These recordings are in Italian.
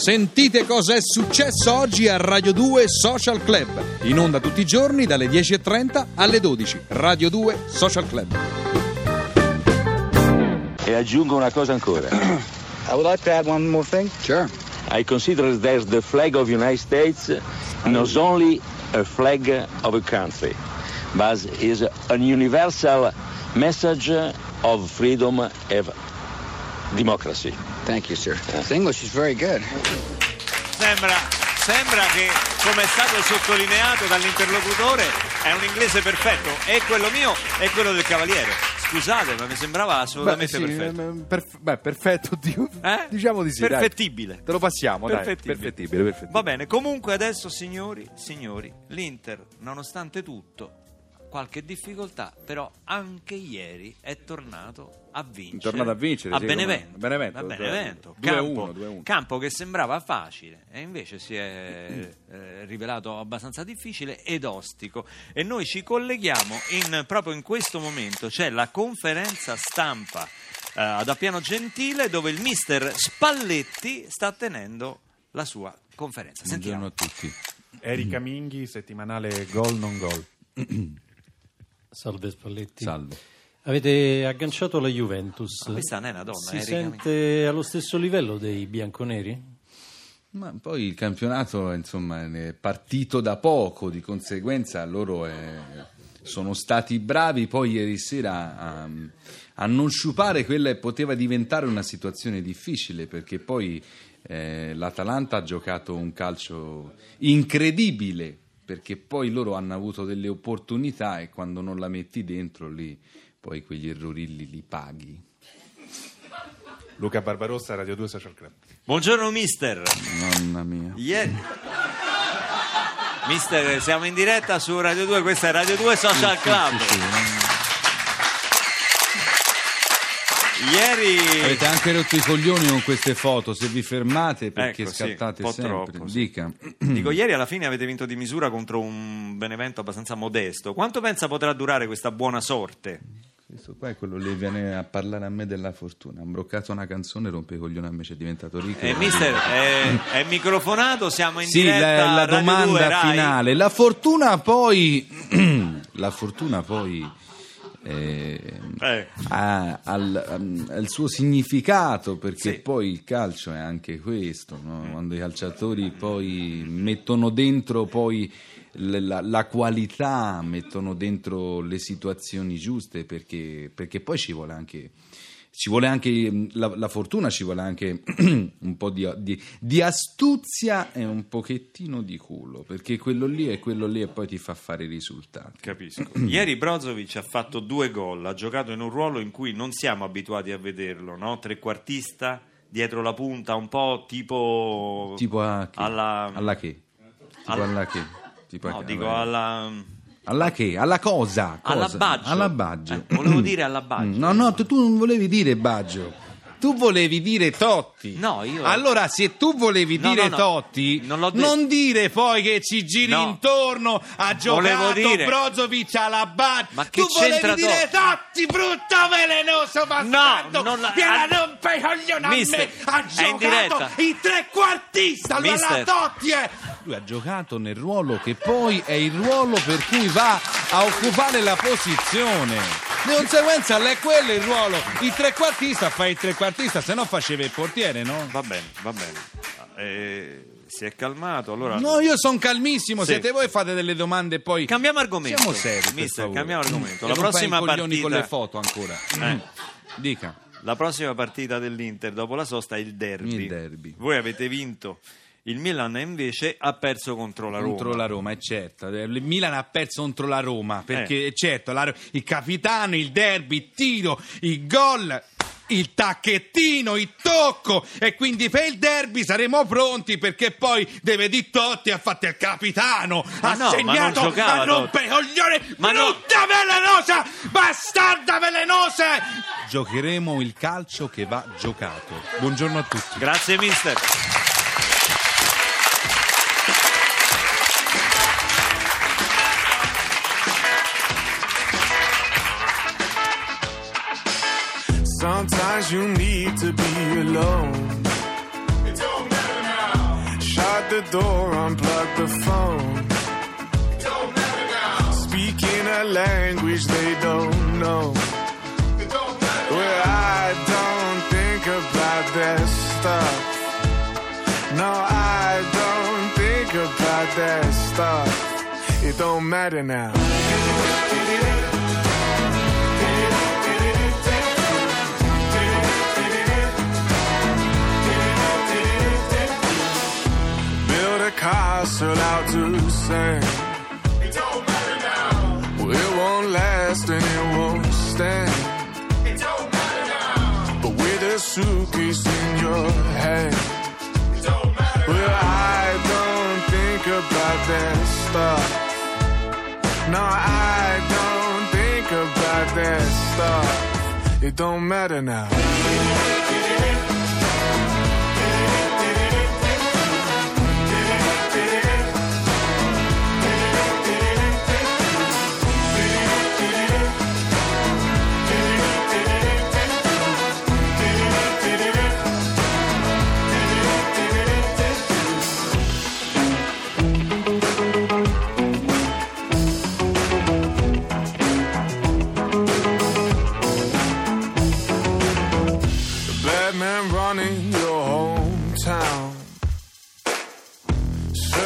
Sentite cosa è successo oggi a Radio 2 Social Club. In onda tutti i giorni dalle 10.30 alle 12. Radio 2 Social Club. E aggiungo una cosa ancora. I would like to add one more thing. Sure. I consider that the flag of the United States not only a flag of a country, but is an universal message of freedom and democracy. Thank you, sir. His English is very good. Sembra, sembra che, come è stato sottolineato dall'interlocutore, è un inglese perfetto. E quello mio e quello del Cavaliere. Scusate, ma mi sembrava assolutamente Beh, sì, perfetto. ehm, perf- beh, perfetto, Dio. Eh? Diciamo di sì. dai. Perfettibile. Te lo passiamo, dai. Perfettibile. Perfettibile, perfettibile. Va bene, comunque adesso signori, signori, l'Inter, nonostante tutto, qualche difficoltà, però anche ieri è tornato a vincere. È tornato a vincere, a sì, Benevento. come- Benevento, A cioè, Benevento. 2-1, Campo, 2-1. campo che sembrava facile e invece si è eh, rivelato abbastanza difficile ed ostico. E noi ci colleghiamo in- proprio in questo momento, c'è la conferenza stampa eh, ad Appiano Gentile dove il mister Spalletti sta tenendo la sua conferenza. Buongiorno Sentiamo. a tutti. Erika Minghi, settimanale Gol non gol. Salve Spalletti. Salve. Avete agganciato la Juventus. Ma questa non è una donna, Si Erika sente allo stesso livello dei bianconeri? Ma poi il campionato insomma è partito da poco, di conseguenza loro eh, sono stati bravi poi ieri sera a, a non sciupare quella che poteva diventare una situazione difficile perché poi eh, l'Atalanta ha giocato un calcio incredibile perché poi loro hanno avuto delle opportunità e quando non la metti dentro lì poi quegli errori lì li paghi. Luca Barbarossa, Radio 2 Social Club. Buongiorno mister. Mamma mia. Ieri... Mister, siamo in diretta su Radio 2, questa è Radio 2 Social Club. Ieri Avete anche rotto i coglioni con queste foto, se vi fermate perché Ecco, sì, scattate po' sempre. troppo, sì. Dica. Dico, ieri alla fine avete vinto di misura contro un Benevento abbastanza modesto. Quanto pensa potrà durare questa buona sorte? Questo qua è quello che viene a parlare a me della fortuna. Ha imbroccato una canzone, rompe i coglioni a me, ci è diventato ricco. Eh, mister, è, è microfonato, siamo in Sì, diretta la, la Radio domanda 2, Rai. finale. La fortuna poi. la fortuna poi. Eh, Eh. ha, ha il suo significato perché Sì. poi il calcio è anche questo no? quando i calciatori poi mettono dentro poi la, la qualità mettono dentro le situazioni giuste perché, perché poi ci vuole anche ci vuole anche mh, la, la fortuna, ci vuole anche un po' di, di- di astuzia e un pochettino di culo, perché quello lì è quello lì e poi ti fa fare i risultati. Capisco. Ieri Brozovic ha fatto due gol, ha giocato in un ruolo in cui non siamo abituati a vederlo, no? Trequartista, dietro la punta, un po' tipo... Tipo a che? Alla... Alla che? Tipo Alla- alla che? Tipo a No, che? dico alla... Alla che? Alla cosa? Alla cosa? Baggio. Alla Baggio. Eh, volevo dire alla Baggio. No, no, tu, tu non volevi dire Baggio. Tu volevi dire Totti. No, io- Allora, se tu volevi No, dire no, no. Totti, Non l'ho detto. dire poi che ci giri No. intorno a giocato dire- Brozovic alla Baggio. Ma che tu volevi c'entra dire Totti, brutto velenoso bastardo. non la- Viene a i coglioni a me. Ha in giocato il trequartista. Allora Mister. Totti è... Lui ha giocato nel ruolo che poi è il ruolo per cui va a occupare la posizione. Di conseguenza è quello il ruolo. Il trequartista fa il trequartista, se no faceva il portiere, no? Va bene, va bene. Eh, si è calmato, allora... No, io sono calmissimo. Sì. Siete voi fate delle domande poi. Cambiamo argomento. Siamo seri, Mister, cambiamo argomento. La prossima partita... con le foto ancora. Eh. Dica. La prossima partita dell'Inter dopo la sosta è il derby. Il derby. Voi avete vinto. Il Milan invece ha perso contro la Roma. Contro la Roma, è certo. Il Milan ha perso contro la Roma perché, è certo, la- il capitano, il derby, il tiro, il gol. Il tacchettino, il tocco e quindi per il derby saremo pronti perché poi deve di Totti ha fatto il capitano, Ma ha no, ma non segnato giocava a rompere i coglioni, Ma no. brutta velenosa, bastarda velenosa. Giocheremo il calcio che va giocato. Buongiorno a tutti. Grazie mister. Sometimes you need to be alone. It don't matter now. Shut the door, unplug the phone. It don't matter now. Speaking a language they don't know. It don't matter Well, I don't think about that stuff. No, I don't think about that stuff. It don't matter now. Castle out to sand. It don't matter now. Well, it won't last and it won't stand. It don't matter now. But with a suitcase in your hand. It don't matter well, I don't think about that stuff. No, I don't think about that stuff. It don't matter now.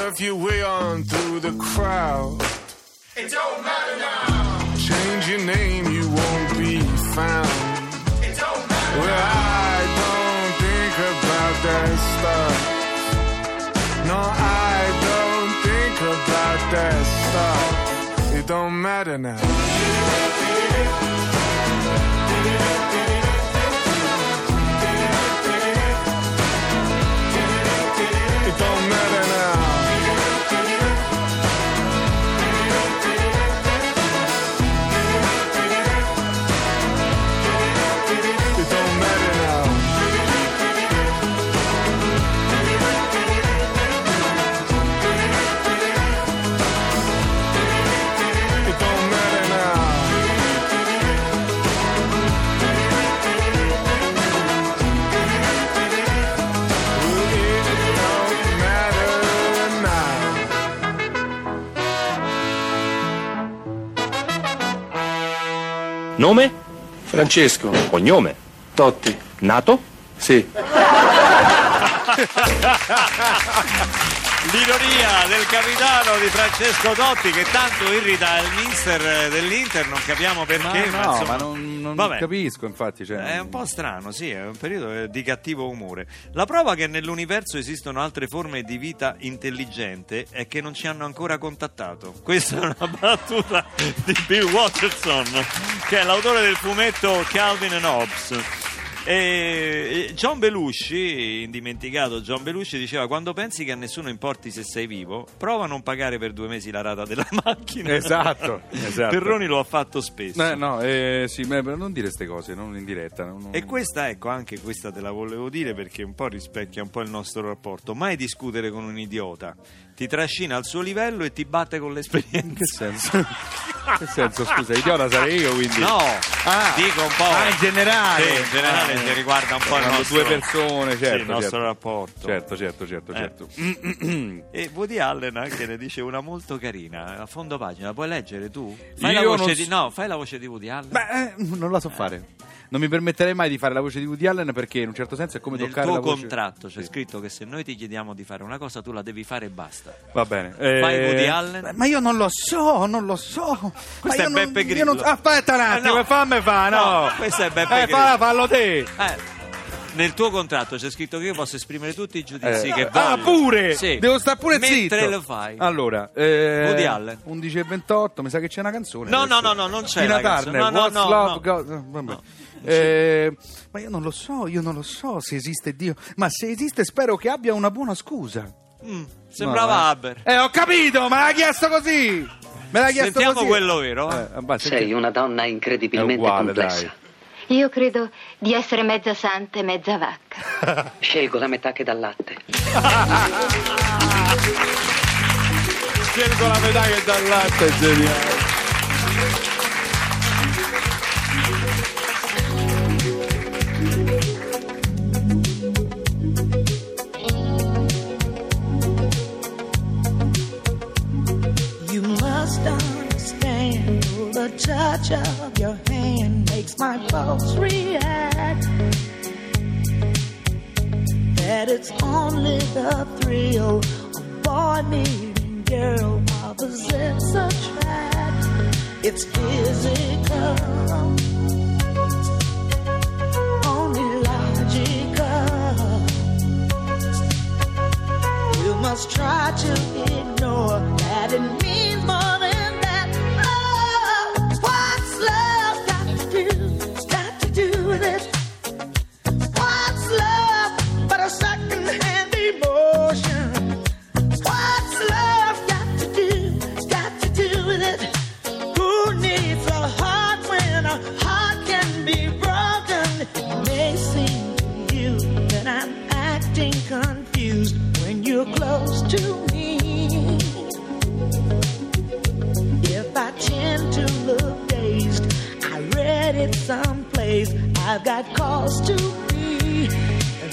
Surf your way on through the crowd. It don't matter now. Change your name, you won't be found. It don't matter. Well, I don't think about that stuff. No, I don't think about that stuff. It don't matter now. Nome? Francesco, Cognome? Totti, Nato? sì. L'ironia del capitano di Francesco Totti che tanto irrita il mister dell'Inter, non capiamo perché. Ma no, insomma- ma non, non Vabbè. capisco, infatti. Cioè, È un po' strano, sì, è un periodo di cattivo umore. La prova che nell'universo esistono altre forme di vita intelligente è che non ci hanno ancora contattato. Questa è una battuta di Bill Watterson, che è l'autore del fumetto Calvin and Hobbes. E John Belushi, indimenticato John Belushi, diceva: Quando pensi che a nessuno importi se sei vivo, prova a non pagare per due mesi la rata della macchina. Esatto, esatto. Perroni lo ha fatto spesso. Eh, no, eh, sì, ma non dire queste cose, non in diretta. non- non- E questa, ecco, anche questa te la volevo dire perché un po' rispecchia un po' il nostro rapporto. Mai discutere con un idiota. Ti trascina al suo livello e ti batte con Che l'esperienza. senso? che senso, scusa, idiota sarei io quindi. No, Ah. dico un po'. Ah, in generale. Sì, in generale Ah, che riguarda un po' il nostro, due persone, sì, certo. il nostro certo. rapporto. Certo, certo, certo, Eh. certo. E Woody Allen anche ne dice una molto carina, a fondo pagina, la puoi leggere tu? Fai, la Io voce, non di, no, fai la voce di Woody Allen. Beh, eh, non la so fare. Non mi permetterei mai di fare la voce di Woody Allen perché in un certo senso è come Nel toccare tuo la voce. contratto c'è Sì. scritto che se noi ti chiediamo di fare una cosa tu la devi fare e basta. Va bene. Fai Eh, Woody Allen? Ma io non lo so, non lo so. Questo Ma è Beppe Grillo. non- Aspetta un attimo, Eh, no. fammi fa, no. No, questo è Beppe Eh, Grillo. falla, fallo te. Eh, nel tuo contratto c'è scritto che io posso esprimere tutti i giudizi Eh, che ah, voglio. pure! Sì. Devo stare pure Mentre zitto. lo fai. Allora, eh, Woody Allen. 11 e 28, mi sa che c'è una canzone. No, adesso. no, no, no, non c'è Tina. Turner, No, no, What's no, Love no. Got- vabbè. No. Eh, ma io non lo so, io non lo so se esiste Dio. Ma se esiste spero che abbia una buona scusa. Mm, sembrava No, eh. Haber. Eh, ho capito, me l'ha chiesto così. Me l'ha chiesto Sentiamo così. quello vero. eh. Eh, vabbè, Sei una donna incredibilmente uguale, complessa. Io credo di essere mezza santa e mezza vacca. Scelgo la metà che dà latte. Scelgo la metà che dà latte, è geniale. Folks react. That it's only the thrill of boy meeting girl opposites attract. It's physical, only logical. You must try to ignore that it means more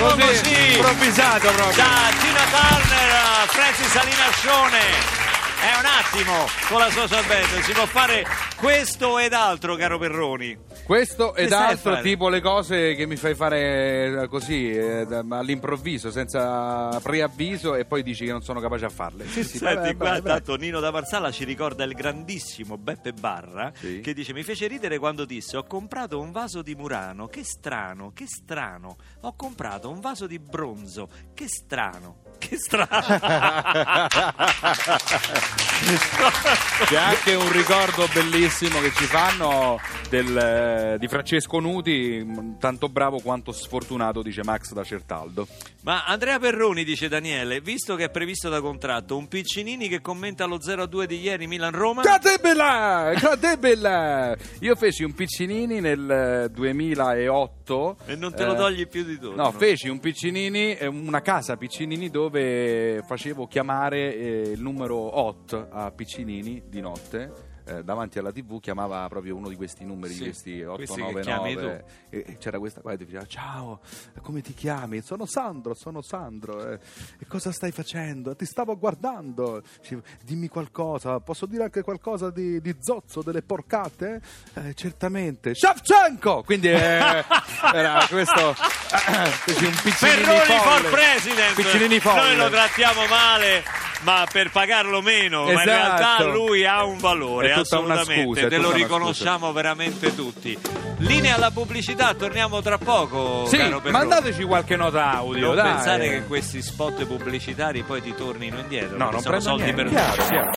Così, così. improvvisato proprio. Da Tina Turner a Francis Alinascione. È un attimo con la social band, si può fare questo ed altro, caro Perroni. Questo ed altro tipo le cose che mi fai fare eh, così eh, all'improvviso, senza preavviso e poi dici che non sono capace a farle. Sì, sì, Senti, vai, qua vai, vai. tanto Nino da Marsala ci ricorda il grandissimo Beppe Barra Sì. che dice mi fece ridere quando disse ho comprato un vaso di Murano, che strano, che strano, ho comprato un vaso di bronzo, che strano, che strano. C'è anche un ricordo bellissimo che ci fanno del, eh, di Francesco Nuti, mm, tanto bravo quanto sfortunato, dice Max da Certaldo. Ma Andrea Perroni dice Daniele, visto che è previsto da contratto un Piccinini che commenta lo 0-2 di ieri Milan-Roma. Cadebella! Cadebella! Io feci un Piccinini nel eh, 2008 tutto. E non te lo eh, togli più di tutto. No, feci un piccinini, eh, una casa a piccinini dove facevo chiamare eh, il numero 8 a piccinini di notte eh, davanti alla tv chiamava proprio uno di questi numeri, Sì, questi questi che chiami 899 e, e c'era questa qua che diceva ciao, come ti chiami? Sono Sandro, sono Sandro eh, e cosa stai facendo? Ti stavo guardando. Dimmi qualcosa, posso dire anche qualcosa di, di zozzo, delle porcate? "Eh, certamente. Shevchenko! quindi eh, era questo feci un piccinini Perroni for president. Piccinini folle. Noi lo trattiamo male ma per pagarlo meno ma in Esatto. realtà lui ha un valore assolutamente scusa, te lo riconosciamo veramente tutti linea alla pubblicità torniamo tra poco sì, mandateci qualche nota audio non dai. pensare che questi spot pubblicitari poi ti tornino indietro no, non sono soldi niente, chiaro, chiaro.